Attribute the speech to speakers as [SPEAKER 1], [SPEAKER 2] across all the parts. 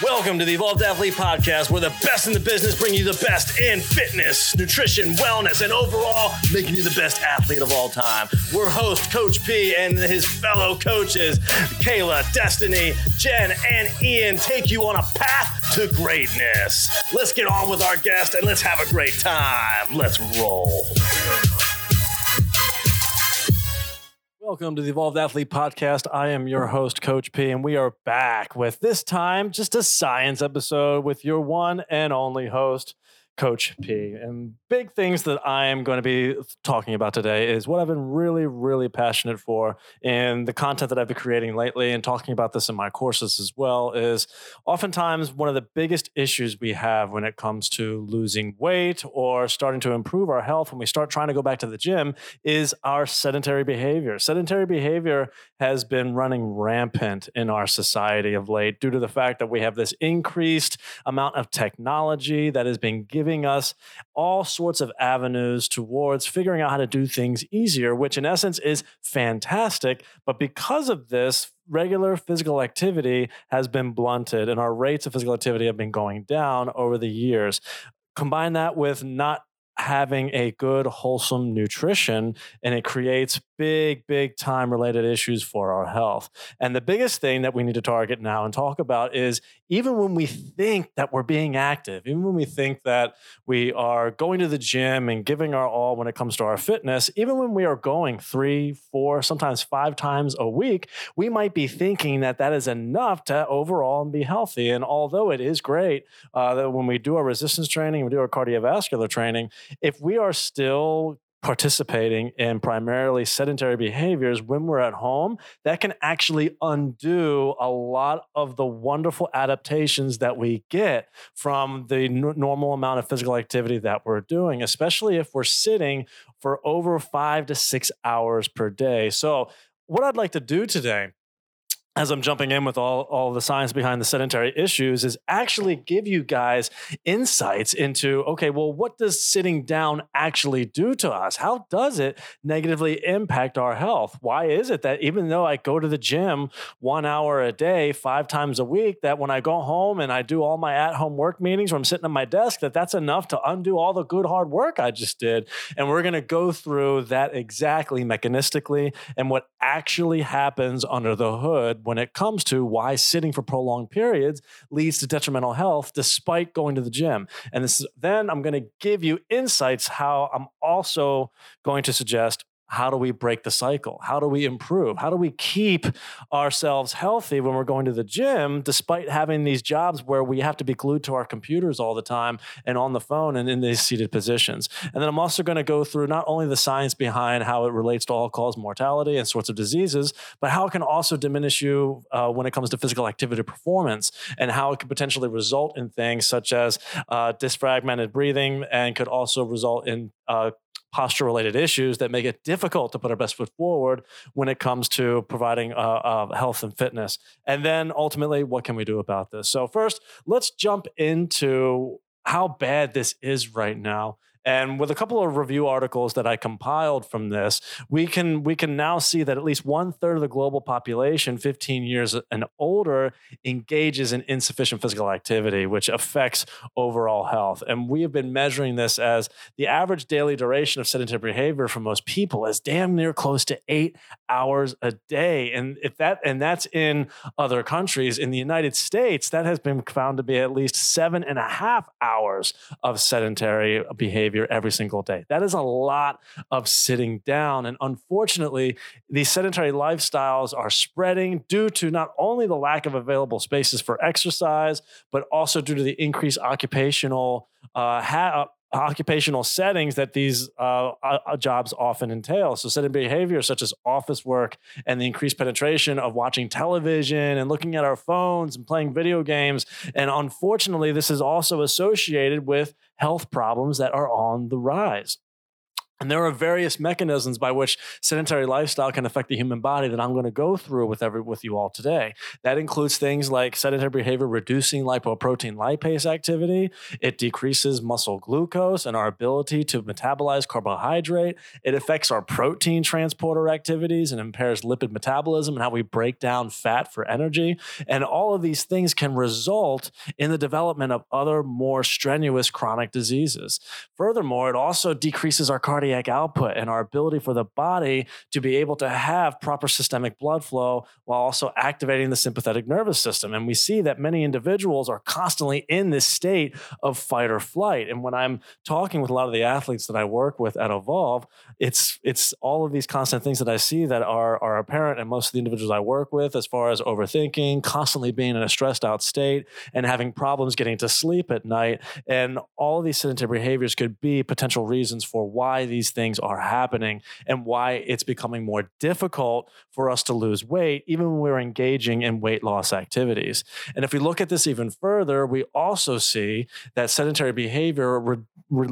[SPEAKER 1] Welcome to the Evolved Athlete Podcast, where the best in the business bring you the best in fitness, nutrition, wellness, and overall making you the best athlete of all time. We're host Coach P and his fellow coaches, Kayla, Destiny, Jen, and Ian, take you on a path to greatness. Let's get on with our guest and let's have a great time. Let's roll. Welcome to the Evolved Athlete Podcast. I am your host, Coach P, and we are back with this time just a science episode with your one and only host, Coach P. And big things that I am going to be talking about today is what I've been really, really passionate for in the content that I've been creating lately and talking about this in my courses as well is oftentimes one of the biggest issues we have when it comes to losing weight or starting to improve our health when we start trying to go back to the gym is our sedentary behavior. Sedentary behavior has been running rampant in our society of late due to the fact that we have this increased amount of technology that has been given giving us all sorts of avenues towards figuring out how to do things easier, which in essence is fantastic. But because of this, regular physical activity has been blunted and our rates of physical activity have been going down over the years. Combine that with not having a good, wholesome nutrition, and it creates big, big time related issues for our health. And the biggest thing that we need to target now and talk about is even when we think that we're being active, even when we think that we are going to the gym and giving our all when it comes to our fitness, even when we are going three, four, sometimes five times a week, we might be thinking that that is enough to overall and be healthy. And although it is great uh, that when we do our resistance training, we do our cardiovascular training, if we are still participating in primarily sedentary behaviors when we're at home, that can actually undo a lot of the wonderful adaptations that we get from the n- normal amount of physical activity that we're doing, especially if we're sitting for over five to six hours per day. So, what I'd like to do today as I'm jumping in with all, all the science behind the sedentary issues, is actually give you guys insights into okay, well, what does sitting down actually do to us? How does it negatively impact our health? Why is it that even though I go to the gym one hour a day, five times a week, that when I go home and I do all my at home work meetings where I'm sitting at my desk, that that's enough to undo all the good hard work I just did? And we're to go through that exactly mechanistically and what actually happens under the hood when it comes to why sitting for prolonged periods leads to detrimental health despite going to the gym. And this, then I'm going to give you insights how I'm also going to suggest how do we break the cycle? How do we improve? How do we keep ourselves healthy when we're going to the gym, despite having these jobs where we have to be glued to our computers all the time and on the phone and in these seated positions? And then I'm also going to go through not only the science behind how it relates to all cause mortality and sorts of diseases, but how it can also diminish you uh, when it comes to physical activity performance and how it could potentially result in things such as uh, breathing and could also result in uh, posture related issues that make it difficult to put our best foot forward when it comes to providing uh, uh, health and fitness. And then ultimately, what can we do about this? So, first, let's jump into how bad this is right now and with a couple of review articles that I compiled from this, we can we can now see that at least one third of the global population, 15 years and older, engages in insufficient physical activity, which affects overall health. And we have been measuring this as the average daily duration of sedentary behavior for most people is damn near close to eight hours a day. And if that and that's in other countries, in the United States, that has been found to be at least seven and a half hours of sedentary behavior every single day. That is a lot of sitting down. And unfortunately, these sedentary lifestyles are spreading due to not only the lack of available spaces for exercise, but also due to the increased occupational uh, ha- occupational settings that these uh, uh, jobs often entail. So, sedentary behavior such as office work and the increased penetration of watching television and looking at our phones and playing video games. And unfortunately, this is also associated with health problems that are on the rise. And there are various mechanisms by which sedentary lifestyle can affect the human body that I'm going to go through with every with you all today. That includes things like sedentary behavior reducing lipoprotein lipase activity. It decreases muscle glucose and our ability to metabolize carbohydrate. It affects our protein transporter activities and impairs lipid metabolism and how we break down fat for energy. And all of these things can result in the development of other more strenuous chronic diseases. Furthermore, it also decreases our cardiac cardiac output and our ability for the body to be able to have proper systemic blood flow while also activating the sympathetic nervous system. And we see that many individuals are constantly in this state of fight or flight. And when I'm talking with a lot of the athletes that I work with at Evolve, it's it's all of these constant things that I see that are are apparent in most of the individuals I work with as far as overthinking, constantly being in a stressed out state and having problems getting to sleep at night. And all of these sedentary behaviors could be potential reasons for why these these things are happening and why it's becoming more difficult for us to lose weight, even when we're engaging in weight loss activities. And if we look at this even further, we also see that sedentary behavior re,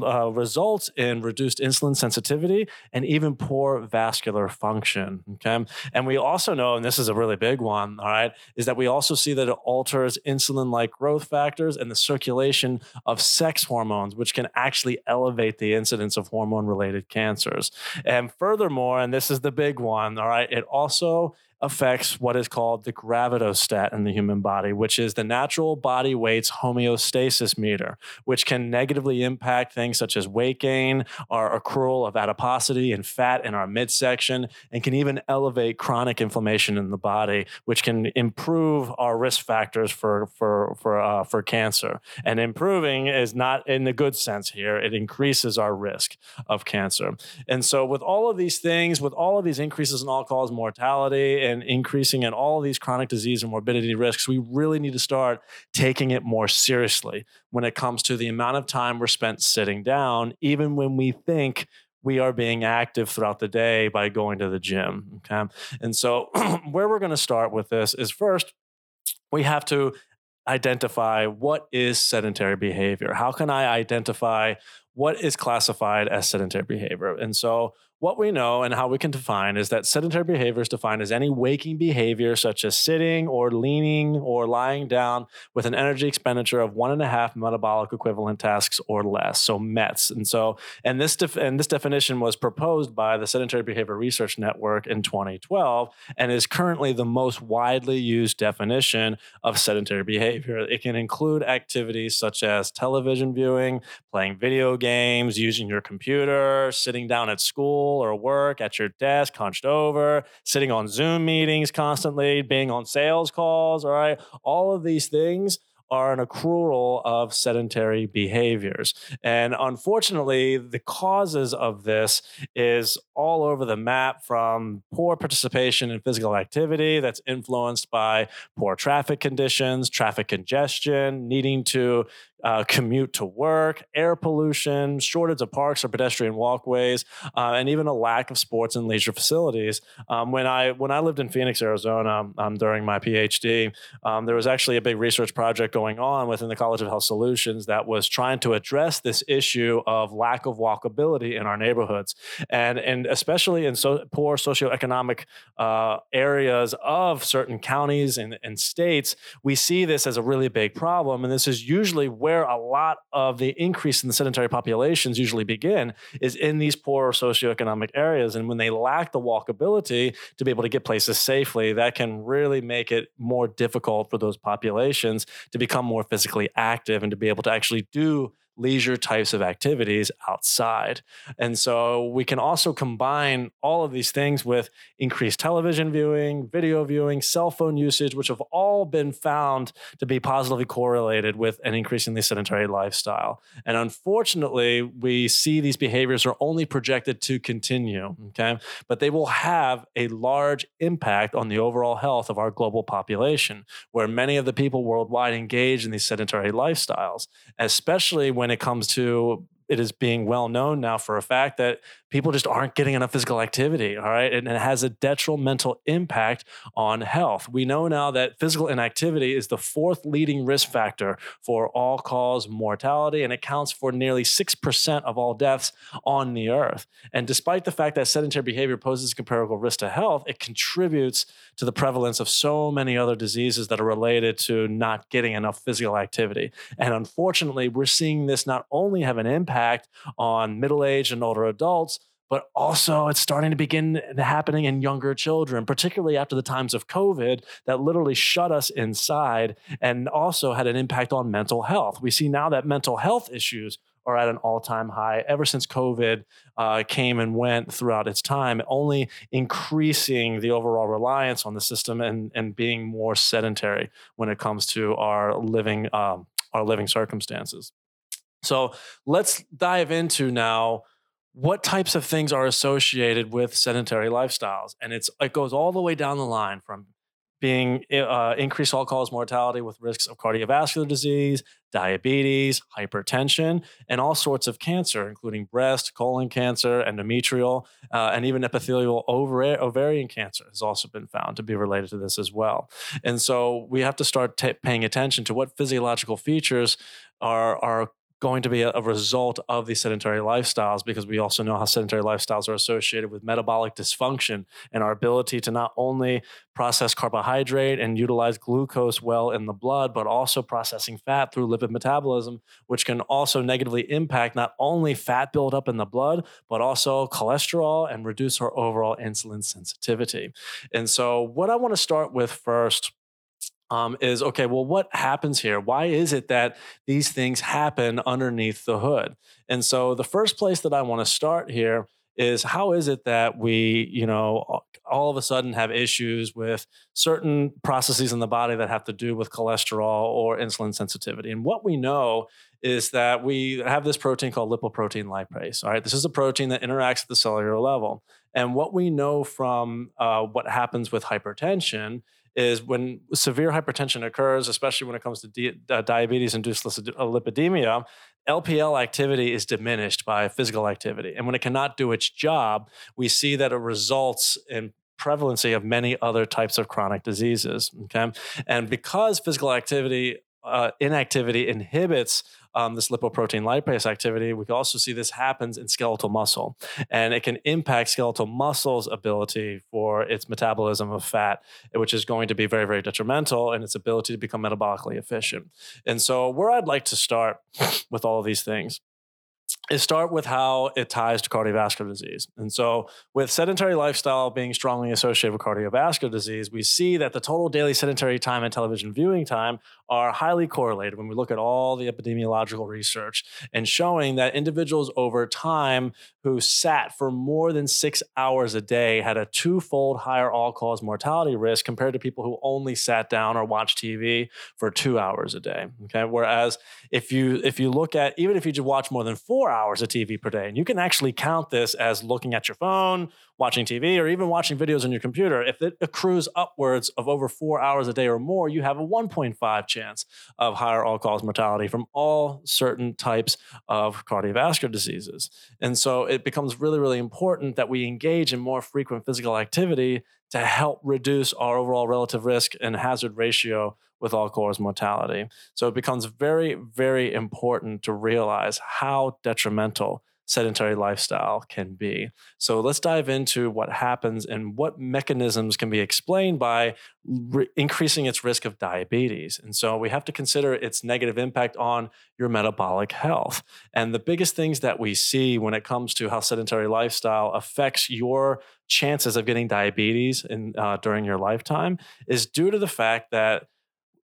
[SPEAKER 1] uh, results in reduced insulin sensitivity and even poor vascular function. Okay. And we also know, and this is a really big one, all right, is that we also see that it alters insulin like growth factors and the circulation of sex hormones, which can actually elevate the incidence of hormone related related cancers. And furthermore, and this is the big one, all right, it also affects what is called the gravitostat in the human body, which is the natural body weight's homeostasis meter, which can negatively impact things such as weight gain, our accrual of adiposity and fat in our midsection, and can even elevate chronic inflammation in the body, which can improve our risk factors for for for uh, for cancer. And improving is not in the good sense here; it increases our risk of cancer. And so, with all of these things, with all of these increases in all cause mortality and increasing in all these chronic disease and morbidity risks, we really need to start taking it more seriously when it comes to the amount of time we're spent sitting down, even when we think we are being active throughout the day by going to the gym. Okay. And so, where we're going to start with this is first, we have to identify what is sedentary behavior. How can I identify what is classified as sedentary behavior? And so, what we know and how we can define is that sedentary behavior is defined as any waking behavior, such as sitting or leaning or lying down, with an energy expenditure of one and a half metabolic equivalent tasks or less. So METs. And so, and this def- and this definition was proposed by the Sedentary Behavior Research Network in 2012, and is currently the most widely used definition of sedentary behavior. It can include activities such as television viewing, playing video games, using your computer, sitting down at school or work at your desk, hunched over, sitting on Zoom meetings constantly, being on sales calls, all right? All of these things are an accrual of sedentary behaviors. And unfortunately, the causes of this is all over the map from poor participation in physical activity that's influenced by poor traffic conditions, traffic congestion, needing to uh, commute to work, air pollution, shortage of parks or pedestrian walkways, uh, and even a lack of sports and leisure facilities. Um, when I when I lived in Phoenix, Arizona, um, during my PhD, um, there was actually a big research project going on within the College of Health Solutions that was trying to address this issue of lack of walkability in our neighborhoods, and and especially in so poor socioeconomic uh, areas of certain counties and, and states, we see this as a really big problem, and this is usually where a lot of the increase in the sedentary populations usually begin is in these poor socioeconomic areas. And when they lack the walkability to be able to get places safely, that can really make it more difficult for those populations to become more physically active and to be able to actually do leisure types of activities outside. And so we can also combine all of these things with increased television viewing, video viewing, cell phone usage, which have all been found to be positively correlated with an increasingly sedentary lifestyle. And unfortunately, we see these behaviors are only projected to continue, okay? But they will have a large impact on the overall health of our global population, where many of the people worldwide engage in these sedentary lifestyles, especially when when it comes to it is being well known now for a fact that people just aren't getting enough physical activity. All right. And it has a detrimental impact on health. We know now that physical inactivity is the fourth leading risk factor for all cause mortality, and it counts for nearly 6% of all deaths on the earth. And despite the fact that sedentary behavior poses a comparable risk to health, it contributes to the prevalence of so many other diseases that are related to not getting enough physical activity. And unfortunately, we're seeing this not only have an impact on middle aged and older adults, but also it's starting to begin happening in younger children, particularly after the times of COVID that literally shut us inside and also had an impact on mental health. We see now that mental health issues are at an all time high ever since COVID uh, came and went throughout its time, only increasing the overall reliance on the system and, and being more sedentary when it comes to our living, um, our living circumstances. So let's dive into now what types of things are associated with sedentary lifestyles? And it's it goes all the way down the line from being uh, increased all cause mortality with risks of cardiovascular disease diabetes hypertension and all sorts of cancer including breast colon cancer endometrial uh, and even epithelial ovarian cancer has also been found to be related to this as well. And so we have to start t- paying attention to what physiological features are are going to be a, result of these sedentary lifestyles because we also know how sedentary lifestyles are associated with metabolic dysfunction and our ability to not only process carbohydrate and utilize glucose well in the blood, but also processing fat through lipid metabolism, which can also negatively impact not only fat buildup in the blood, but also cholesterol and reduce our overall insulin sensitivity. And so, what I want to start with first um, is okay, well, what happens here? Why is it that these things happen underneath the hood? And so the first place that I want to start here is how is it that we, you know, all of a sudden have issues with certain processes in the body that have to do with cholesterol or insulin sensitivity? And what we know is that we have this protein called lipoprotein lipase. All right, this is a protein that interacts at the cellular level. And what we know from uh, what happens with hypertension is when severe hypertension occurs, especially when it comes to di- uh, diabetes induced lipidemia, LPL activity is diminished by physical activity. And when it cannot do its job, we see that it results in prevalency of many other types of chronic diseases. Okay. And because physical activity, uh, inactivity inhibits um, this lipoprotein lipase activity, we can also see this happens in skeletal muscle. And it can impact skeletal muscle's ability for its metabolism of fat, which is going to be very, very detrimental in its ability to become metabolically efficient. And so, where I'd like to start with all of these things is start with how it ties to cardiovascular disease. And so, with sedentary lifestyle being strongly associated with cardiovascular disease, we see that the total daily sedentary time and television viewing time are highly correlated when we look at all the epidemiological research and showing that individuals over time who sat for more than six hours a day had a twofold higher all cause mortality risk compared to people who only sat down or watched TV for two hours a day. Okay. Whereas if you if you look at even if you just watch more than four hours of TV per day, and you can actually count this as looking at your phone, watching TV, or even watching videos on your computer, if it accrues upwards of over four hours a day or more, you have a 1.5 chance of higher all cause mortality from all certain types of cardiovascular diseases. And so it becomes really, really important that we engage in more frequent physical activity to help reduce our overall relative risk and hazard ratio with all cause mortality. So it becomes very, very important to realize how detrimental sedentary lifestyle can be. So let's dive into what happens and what mechanisms can be explained by re- increasing its risk of diabetes. And so we have to consider its negative impact on your metabolic health. And the biggest things that we see when it comes to how sedentary lifestyle affects your chances of getting diabetes in, uh, during your lifetime is due to the fact that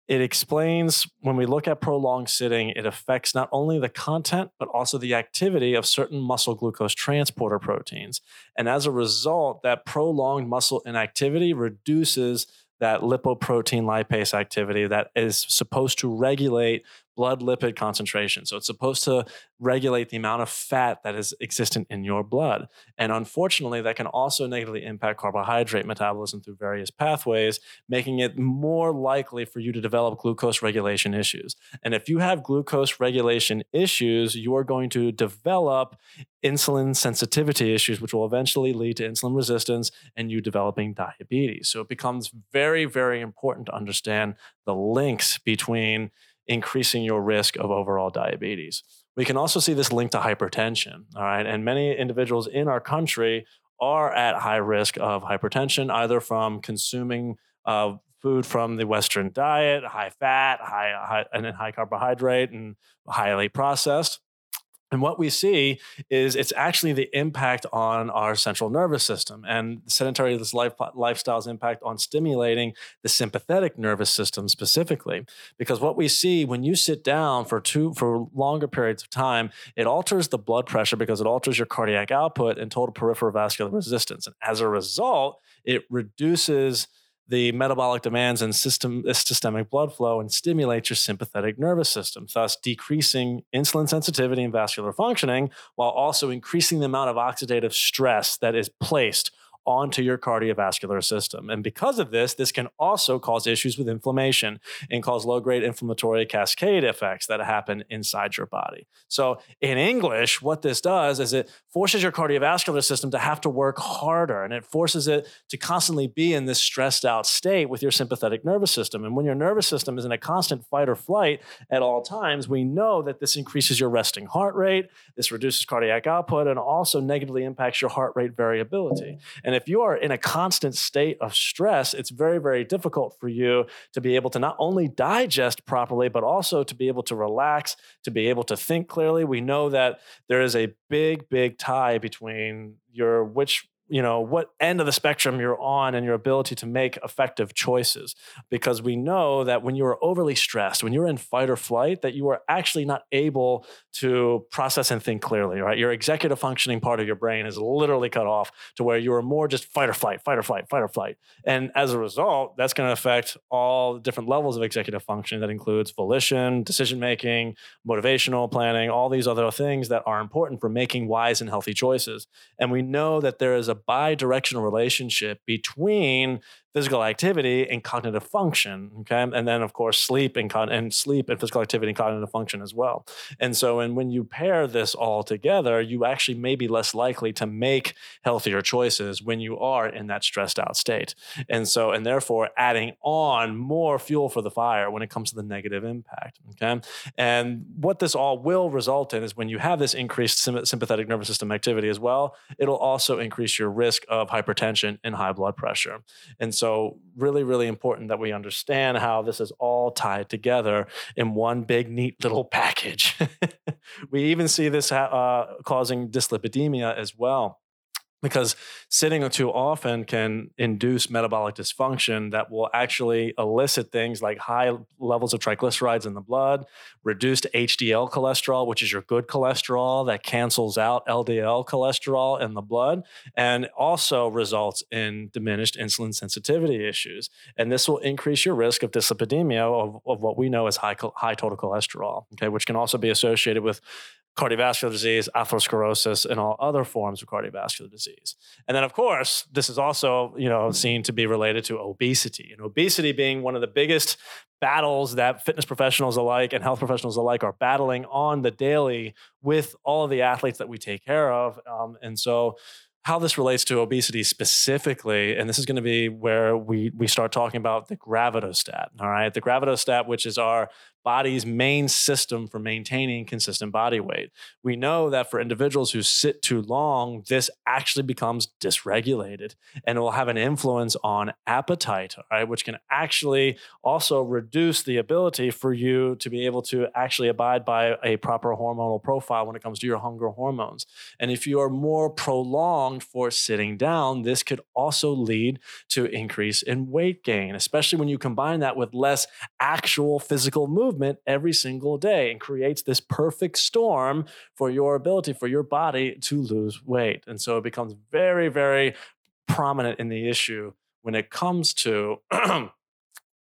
[SPEAKER 1] it explains when we look at prolonged sitting, it affects not only the content, but also the activity of certain muscle glucose transporter proteins. And as a result, that prolonged muscle inactivity reduces that lipoprotein lipase activity that is supposed to regulate blood lipid concentration. So it's supposed to regulate the amount of fat that is existent in your blood. And unfortunately, that can also negatively impact carbohydrate metabolism through various pathways, making it more likely for you to develop glucose regulation issues. And if you have glucose regulation issues, you are going to develop insulin sensitivity issues, which will eventually lead to insulin resistance and you developing diabetes. So it becomes very, very important to understand the links between increasing your risk of overall diabetes. We can also see this link to hypertension. All right. And many individuals in our country are at high risk of hypertension, either from consuming uh, food from the Western diet, high fat, high, high and then high carbohydrate, and highly processed. And what we see is it's actually the impact on our central nervous system and sedentary this life, lifestyle's impact on stimulating the sympathetic nervous system specifically. Because what we see when you sit down for two for longer periods of time, it alters the blood pressure because it alters your cardiac output and total peripheral vascular resistance. And as a result, it reduces the metabolic demands and system, uh, systemic blood flow and stimulate your sympathetic nervous system, thus decreasing insulin sensitivity and vascular functioning, while also increasing the amount of oxidative stress that is placed onto your cardiovascular system. And because of this, this can also cause issues with inflammation and cause low grade inflammatory cascade effects that happen inside your body. So, in English, what this does is it forces your cardiovascular system to have to work harder and it forces it to constantly be in this stressed out state with your sympathetic nervous system. And when your nervous system is in a constant fight or flight at all times, we know that this increases your resting heart rate, this reduces cardiac output, and also negatively impacts your heart rate variability. And and if you are in a constant state of stress, it's very, very difficult for you to be able to not only digest properly, but also to be able to relax, to be able to think clearly. We know that there is a big, big tie between your which you know what end of the spectrum you're on and your ability to make effective choices. Because we know that when you are overly stressed when you're in fight or flight that you are actually not able to process and think clearly right? Your executive functioning part of your brain is literally cut off to where you are more just fight or flight fight or flight fight or flight. And as a result that's going to affect all different levels of executive function that includes volition decision making motivational planning all these other things that are important for making wise and healthy choices. And we know that there is a bi-directional relationship between physical activity and cognitive function. Okay, and then of course sleep and con- and sleep and physical activity and cognitive function as well. And so, and when you pair this all together, you actually may be less likely to make healthier choices when you are in that stressed out state. And so, and therefore, adding on more fuel for the fire when it comes to the negative impact. Okay, and what this all will result in is when you have this increased sympathetic nervous system activity as well, it'll also increase your risk of hypertension and high blood pressure. And so, really, really important that we understand how this is all tied together in one big, neat little package. we even see this uh, causing dyslipidemia as well because sitting too often can induce metabolic dysfunction that will actually elicit things like high levels of triglycerides in the blood, reduced HDL cholesterol, which is your good cholesterol that cancels out LDL cholesterol in the blood, and also results in diminished insulin sensitivity issues. And this will increase your risk of dyslipidemia of, of what we know as high, high total cholesterol, okay, which can also be associated with cardiovascular disease, atherosclerosis, and all other forms of cardiovascular disease. And then, of course, this is also you know seen to be related to obesity, and obesity being one of the biggest battles that fitness professionals alike and health professionals alike are battling on the daily with all of the athletes that we take care of. Um, and so how this relates to obesity specifically, and this is going to be where we we start talking about the gravitostat. All right, the gravitostat, which is our body's main system for maintaining consistent body weight. We know that for individuals who sit too long, this actually becomes dysregulated and it will have an influence on appetite, right? Which can actually also reduce the ability for you to be able to actually abide by a proper hormonal profile when it comes to your hunger hormones. And if you are more prolonged for sitting down, this could also lead to increase in weight gain, especially when you combine that with less actual physical movement movement every single day and creates this perfect storm for your ability for your body to lose weight. And so it becomes very, very prominent in the issue when it comes to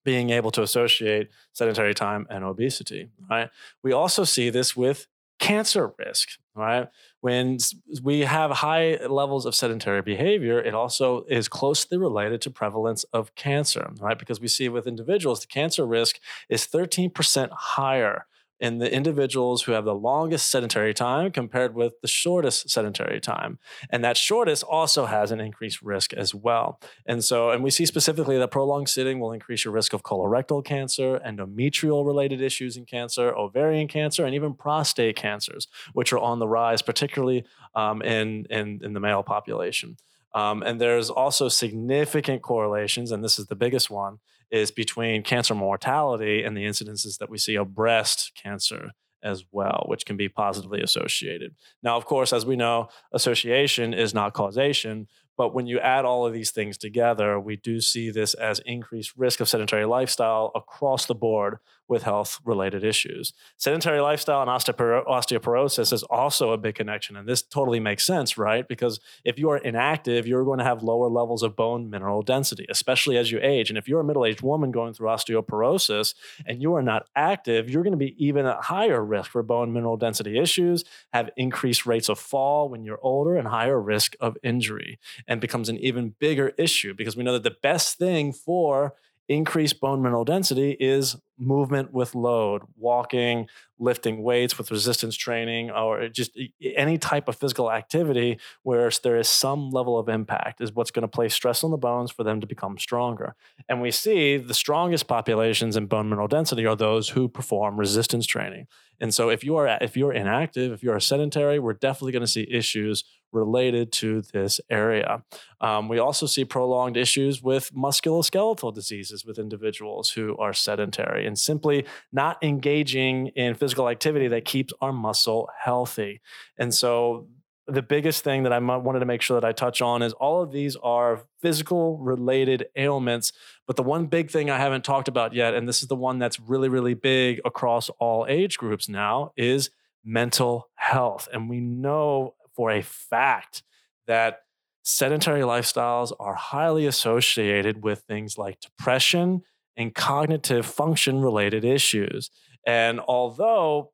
[SPEAKER 1] being able to associate sedentary time and obesity, right? We also see this with cancer risk, right? When we have high levels of sedentary behavior, it also is closely related to prevalence of cancer, right? Because we see with individuals, the cancer risk is 13% higher in the individuals who have the longest sedentary time compared with the shortest sedentary time. And that shortest also has an increased risk as well. And so, and we see specifically that prolonged sitting will increase your risk of colorectal cancer, endometrial related issues in cancer, ovarian cancer, and even prostate cancers, which are on the rise, particularly um, in, in, in the male population. Um, and there's also significant correlations, and this is the biggest one, is between cancer mortality and the incidences that we see of breast cancer as well, which can be positively associated. Now, of course, as we know, association is not causation, but when you add all of these things together, we do see this as increased risk of sedentary lifestyle across the board with health related issues. Sedentary lifestyle and osteoporosis is also a big connection. And this totally makes sense, right? Because if you are inactive, you're going to have lower levels of bone mineral density, especially as you age. And if you're a middle aged woman going through osteoporosis and you are not active, you're going to be even at higher risk for bone mineral density issues, have increased rates of fall when you're older, and higher risk of injury and becomes an even bigger issue because we know that the best thing for increased bone mineral density is movement with load, walking, lifting weights with resistance training, or just any type of physical activity where there is some level of impact is what's going to place stress on the bones for them to become stronger. And we see the strongest populations in bone mineral density are those who perform resistance training. And so if you are if you're inactive, if you're sedentary, we're definitely going to see issues related to this area. Um, we also see prolonged issues with musculoskeletal diseases with individuals who are sedentary and simply not engaging in physical activity that keeps our muscle healthy. And so the biggest thing that I wanted to make sure that I touch on is all of these are physical related ailments. But the one big thing I haven't talked about yet, and this is the one that's really, really big across all age groups now, is mental health. And we know for a fact that sedentary lifestyles are highly associated with things like depression and cognitive function related issues. And although,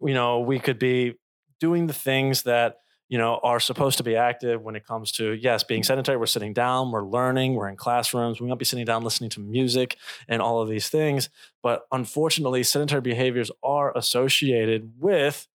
[SPEAKER 1] you know, we could be doing the things that, you know, are supposed to be active when it comes to, yes, being sedentary, we're sitting down, we're learning, we're in classrooms, we might be sitting down listening to music and all of these things. But unfortunately, sedentary behaviors are associated with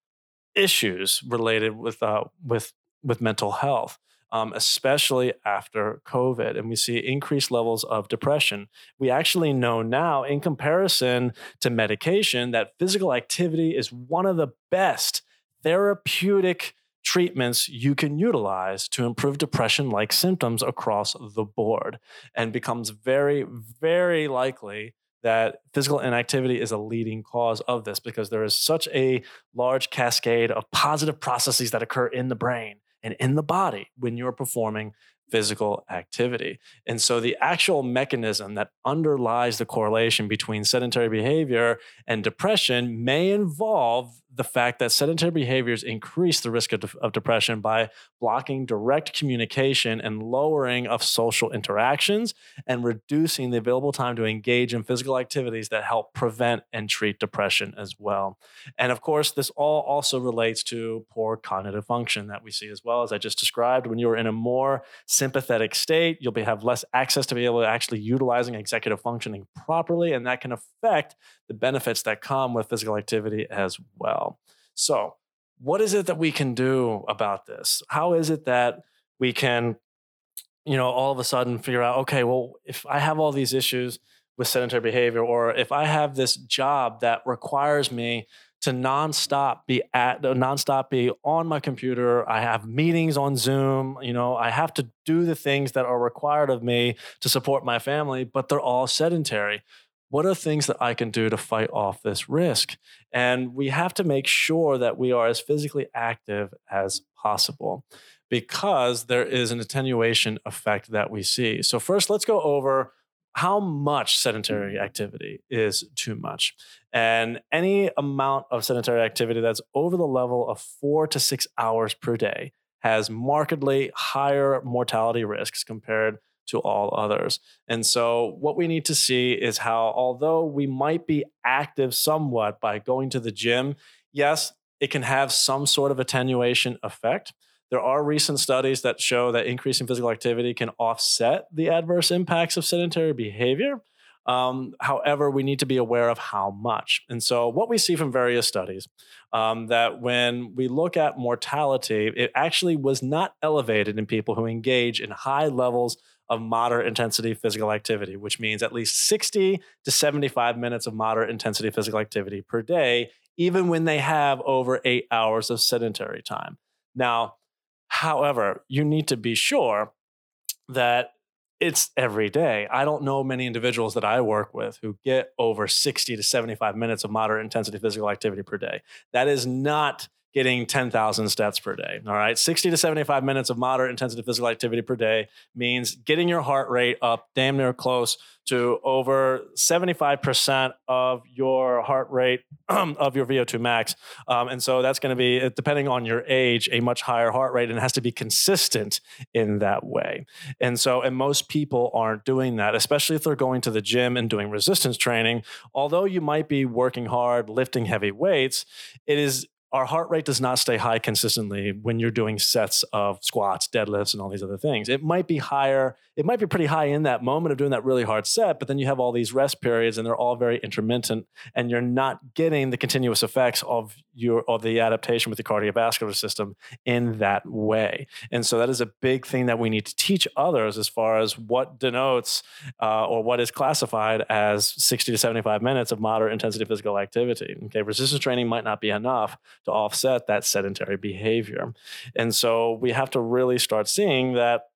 [SPEAKER 1] issues related with, uh, with, with mental health um, especially after COVID. And we see increased levels of depression. We actually know now, in comparison to medication, that physical activity is one of the best therapeutic treatments you can utilize to improve depression like symptoms across the board and becomes very, very likely that physical inactivity is a leading cause of this because there is such a large cascade of positive processes that occur in the brain and in the body when you're performing physical activity. And so the actual mechanism that underlies the correlation between sedentary behavior and depression may involve the fact that sedentary behaviors increase the risk of, de- of, depression by blocking direct communication and lowering of social interactions and reducing the available time to engage in physical activities that help prevent and treat depression as well. And of course, this all also relates to poor cognitive function that we see as well as I just described. When you're in a more sympathetic state, you'll be, have less access to be able to actually utilizing executive functioning properly, and that can affect the benefits that come with physical activity as well. So, what is it that we can do about this? How is it that we can, you know, all of a sudden figure out, okay, well, if I have all these issues with sedentary behavior, or if I have this job that requires me to nonstop be at uh, nonstop be on my computer. I have meetings on Zoom. You know, I have to do the things that are required of me to support my family, but they're all sedentary what are things that I can do to fight off this risk? And we have to make sure that we are as physically active as possible because there is an attenuation effect that we see. So, first, let's go over how much sedentary activity is too much. And any amount of sedentary activity that's over the level of four to six hours per day has markedly higher mortality risks compared to all others. And so, what we need to see is how, although we might be active somewhat by going to the gym, yes, it can have some sort of attenuation effect. There are recent studies that show that increasing physical activity can offset the adverse impacts of sedentary behavior. Um, however, we need to be aware of how much. And so, what we see from various studies um, that when we look at mortality, it actually was not elevated in people who engage in high levels of moderate intensity physical activity, which means at least 60 to 75 minutes of moderate intensity physical activity per day, even when they have over eight hours of sedentary time. Now, however, you need to be sure that it's every day. I don't know many individuals that I work with who get over 60 to 75 minutes of moderate intensity physical activity per day. That is not getting 10,000 steps per day. All right. 60 to 75 minutes of moderate intensity physical activity per day means getting your heart rate up damn near close to over 75% of your heart rate of your VO2 max. Um, and so that's going to be, depending on your age, a much higher heart rate and it has to be consistent in that way. And so, and most people aren't doing that, especially if they're going to the gym and doing resistance training. Although you might be working hard, lifting heavy weights, it is our heart rate does not stay high consistently when you're doing sets of squats, deadlifts, and all these other things. It might be higher, it might be pretty high in that moment of doing that really hard set, but then you have all these rest periods and they're all very intermittent, and you're not getting the continuous effects of your of the adaptation with the cardiovascular system in that way. And so that is a big thing that we need to teach others as far as what denotes uh, or what is classified as 60 to 75 minutes of moderate intensity physical activity. Okay, resistance training might not be enough to offset that sedentary behavior. And so we have to really start seeing that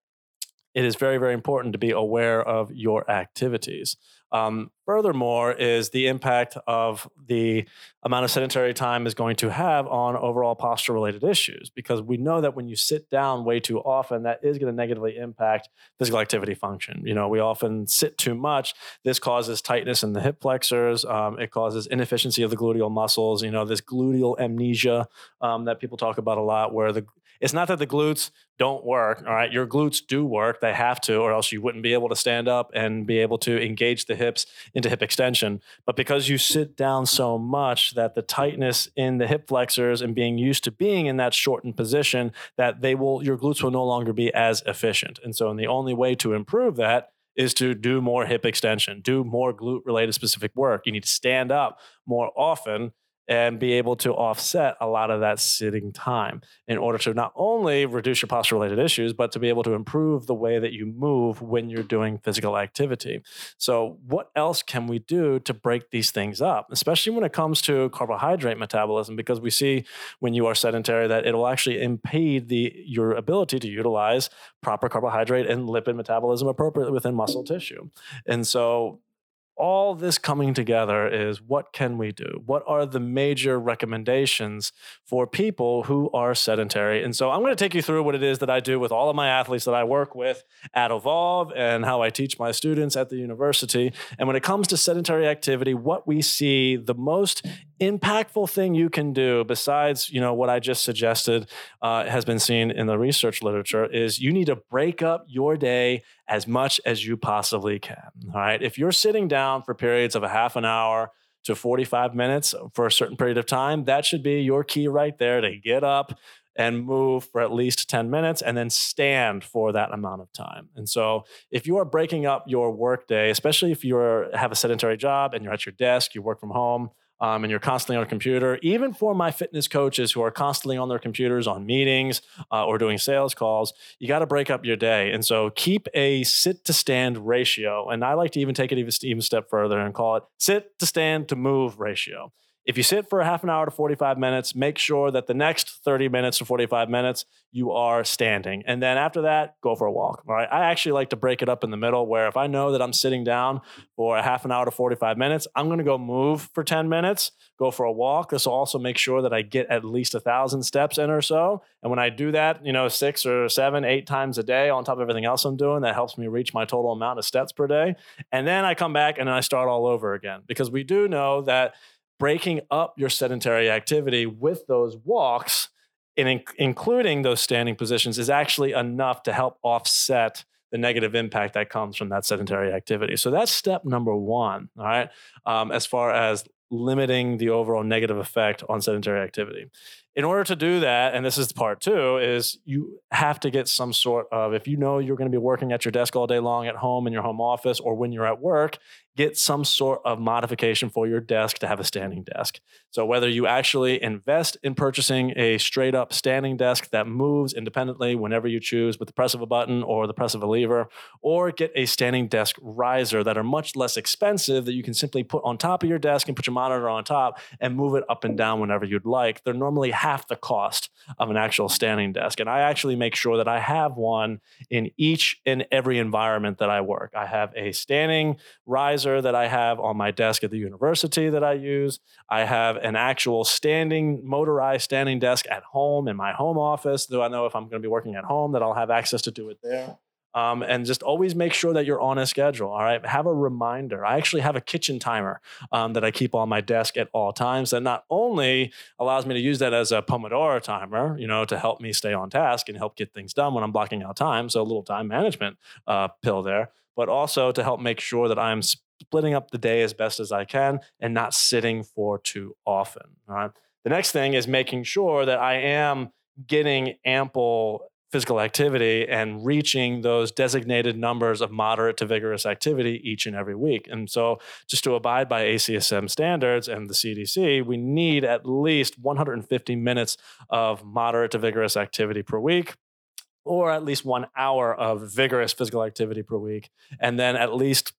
[SPEAKER 1] it is very, very important to be aware of your activities. Um, furthermore, is the impact of the amount of sedentary time is going to have on overall posture related issues. Because we know that when you sit down way too often, that is going to negatively impact physical activity function. You know, we often sit too much. This causes tightness in the hip flexors. Um, it causes inefficiency of the gluteal muscles. You know, this gluteal amnesia um, that people talk about a lot, where the it's not that the glutes don't work. All right. Your glutes do work. They have to, or else you wouldn't be able to stand up and be able to engage the hips into hip extension. But because you sit down so much that the tightness in the hip flexors and being used to being in that shortened position, that they will, your glutes will no longer be as efficient. And so, and the only way to improve that is to do more hip extension, do more glute related specific work. You need to stand up more often and be able to offset a lot of that sitting time in order to not only reduce your posture related issues, but to be able to improve the way that you move when you're doing physical activity. So, what else can we do to break these things up, especially when it comes to carbohydrate metabolism? Because we see when you are sedentary that it will actually impede the your ability to utilize proper carbohydrate and lipid metabolism appropriately within muscle tissue. And so all this coming together is what can we do? What are the major recommendations for people who are sedentary? And so I'm going to take you through what it is that I do with all of my athletes that I work with at Evolve and how I teach my students at the university. And when it comes to sedentary activity, what we see the most impactful thing you can do besides you know what i just suggested uh, has been seen in the research literature is you need to break up your day as much as you possibly can all right if you're sitting down for periods of a half an hour to 45 minutes for a certain period of time that should be your key right there to get up and move for at least 10 minutes and then stand for that amount of time. And so if you are breaking up your workday, especially if you have a sedentary job and you're at your desk, you work from home, um, and you're constantly on a computer, even for my fitness coaches who are constantly on their computers on meetings uh, or doing sales calls, you got to break up your day. And so keep a sit to stand ratio. And I like to even take it even, even step further and call it sit to stand to move ratio. If you sit for a half an hour to 45 minutes, make sure that the next 30 minutes to 45 minutes you are standing. And then after that, go for a walk. All right. I actually like to break it up in the middle where if I know that I'm sitting down for a half an hour to 45 minutes, I'm going to go move for 10 minutes, go for a walk. This will also make sure that I get at least a thousand steps in or so. And when I do that, you know, six or seven, eight times a day on top of everything else I'm doing, that helps me reach my total amount of steps per day. And then I come back and I start all over again because we do know that breaking up your sedentary activity with those walks and in- including those standing positions is actually enough to help offset the negative impact that comes from that sedentary activity. So that's step number one, all right, um, as far as limiting the overall negative effect on sedentary activity. in order to do that, and this is part two, is you have to get some sort of, if you know you're going to be working at your desk all day long at home in your home office or when you're at work, get some sort of modification for your desk to have a standing desk. So, whether you actually invest in purchasing a straight up standing desk that moves independently whenever you choose with the press of a button or the press of a lever, or get a standing desk riser that are much less expensive that you can simply put on top of your desk and put your monitor on top and move it up and down whenever you'd like. They're normally half the cost of an actual standing desk. And I actually make sure that I have one in each and every environment that I work. I have a standing riser that I have on my desk at the university that I use. I have an actual standing, motorized standing desk at home in my home office, though I know if I'm going to be working at home that I'll have access to do it there. Um, and just always make sure that you're on a schedule. All right. Have a reminder. I actually have a kitchen timer um, that I keep on my desk at all times that not only allows me to use that as a Pomodoro timer, you know, to help me stay on task and help get things done when I'm blocking out time. So a little time management uh, pill there, but also to help make sure that I'm splitting up the day as best as I can and not sitting for too often. All right. The next thing is making sure that I am getting ample physical activity and reaching those designated numbers of moderate to vigorous activity each and every week. And so, just to abide by ACSM standards and the CDC, we need at least 150 minutes of moderate to vigorous activity per week. Or at least one hour of vigorous physical activity per week, and then at least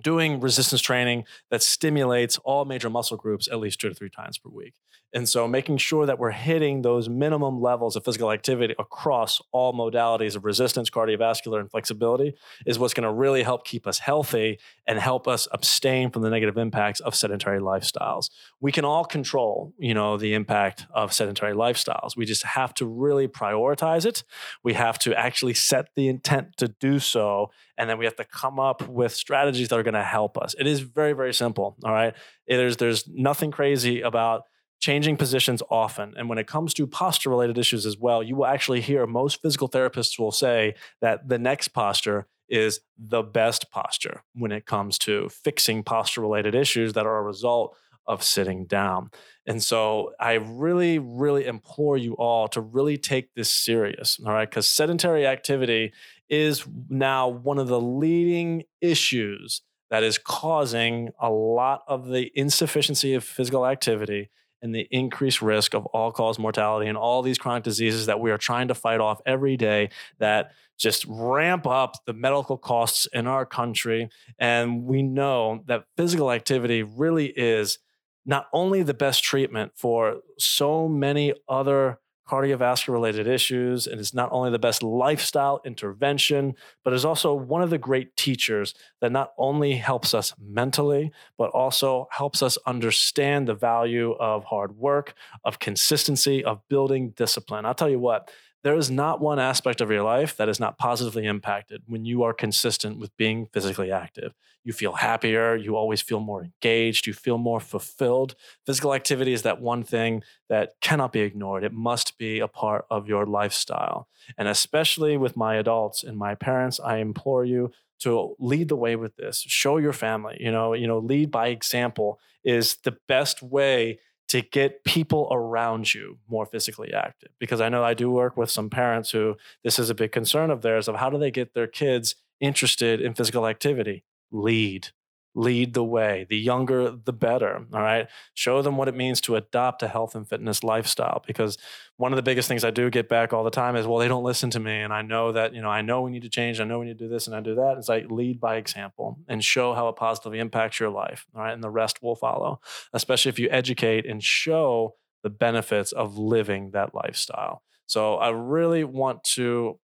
[SPEAKER 1] doing resistance training that stimulates all major muscle groups at least two to three times per week. And so making sure that we're hitting those minimum levels of physical activity across all modalities of resistance, cardiovascular, and flexibility is what's going to really help keep us healthy and help us abstain from the negative impacts of sedentary lifestyles. We can all control, you know, the impact of sedentary lifestyles. We just have to really prioritize it. We have to actually set the intent to do so and then we have to come up with strategies that are going to help us. It is very, very simple. All right. There's, there's nothing crazy about changing positions often. And when it comes to posture related issues as well, you will actually hear most physical therapists will say that the next posture is the best posture when it comes to fixing posture related issues that are a result of sitting down. And so I really, really implore you all to really take this serious, all right? Because sedentary activity is now one of the leading issues that is causing a lot of the insufficiency of physical activity and the increased risk of all cause mortality and all these chronic diseases that we are trying to fight off every day that just ramp up the medical costs in our country. And we know that physical activity really is not only the best treatment for so many other cardiovascular related issues and is not only the best lifestyle intervention but is also one of the great teachers that not only helps us mentally but also helps us understand the value of hard work of consistency of building discipline. I'll tell you what there is not one aspect of your life that is not positively impacted when you are consistent with being physically active. You feel happier, you always feel more engaged, you feel more fulfilled. Physical activity is that one thing that cannot be ignored. It must be a part of your lifestyle. And especially with my adults and my parents, I implore you to lead the way with this. Show your family, you know, you know, lead by example is the best way to get people around you more physically active. Because i know i do work with some parents who this is a big concern of theirs of how do they get their kids interested in physical activity? Lead lead the way. The younger, the better. All right. Show them what it means to adopt a health and fitness lifestyle. Because one of the biggest things I do get back all the time is, well, they don't listen to me. And I know that, you know, I know we need to change. I know we need to do this and I do that. It's like lead by example and show how it positively impacts your life. All right. And the rest will follow, especially if you educate and show the benefits of living that lifestyle. So I really want to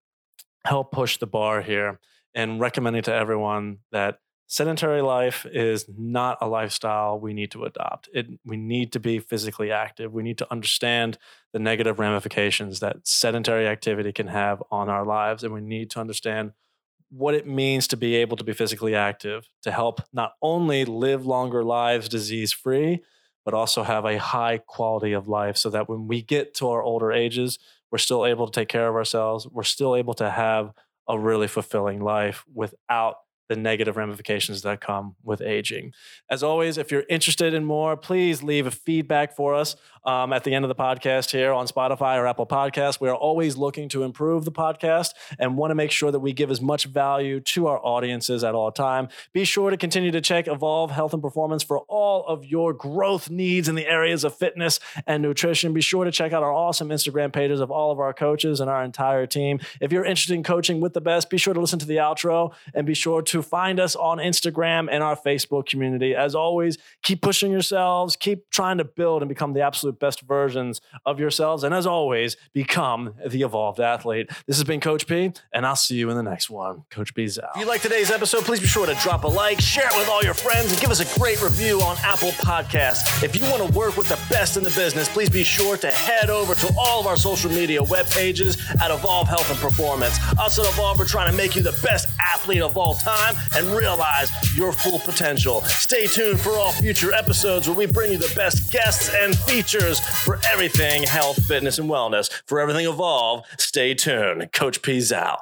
[SPEAKER 1] help push the bar here and recommending to everyone that sedentary life is not a lifestyle we need to adopt. It, we need to be physically active. We need to understand the negative ramifications that sedentary activity can have on our lives. And we need to understand what it means to be able to be physically active to help not only live longer lives disease free, but also have a high quality of life so that when we get to our older ages, we're still able to take care of ourselves. We're still able to have a really fulfilling life without the negative ramifications that come with aging. As always, if you're interested in more, please leave a feedback for us um, at the end of the podcast here on Spotify or Apple Podcasts. We are always looking to improve the podcast and want to make sure that we give as much value to our audiences at all time. Be sure to continue to check Evolve Health and Performance for all of your growth needs in the areas of fitness and nutrition. Be sure to check out our awesome Instagram pages of all of our coaches and our entire team. If you're interested in coaching with the best, be sure to listen to the outro and be sure to find us on Instagram and our Facebook community. As always, keep pushing yourselves, keep trying to build and become the absolute best versions of yourselves. And as always, become the evolved athlete. This has been Coach P, and I'll see you in the next one. Coach P's out. If you like today's episode, please be sure to drop a like, share it with all your friends, and give us a great review on Apple Podcasts. If you want to work with the best in the business, please be sure to head over to all of our social media web pages at Evolve Health and Performance. Us at Evolve are trying to make you the best athlete of all time and realize your full potential. Stay tuned for all future episodes where we bring you the best guests and features for everything health, fitness, and wellness. For everything Evolve, stay tuned. Coach P's out.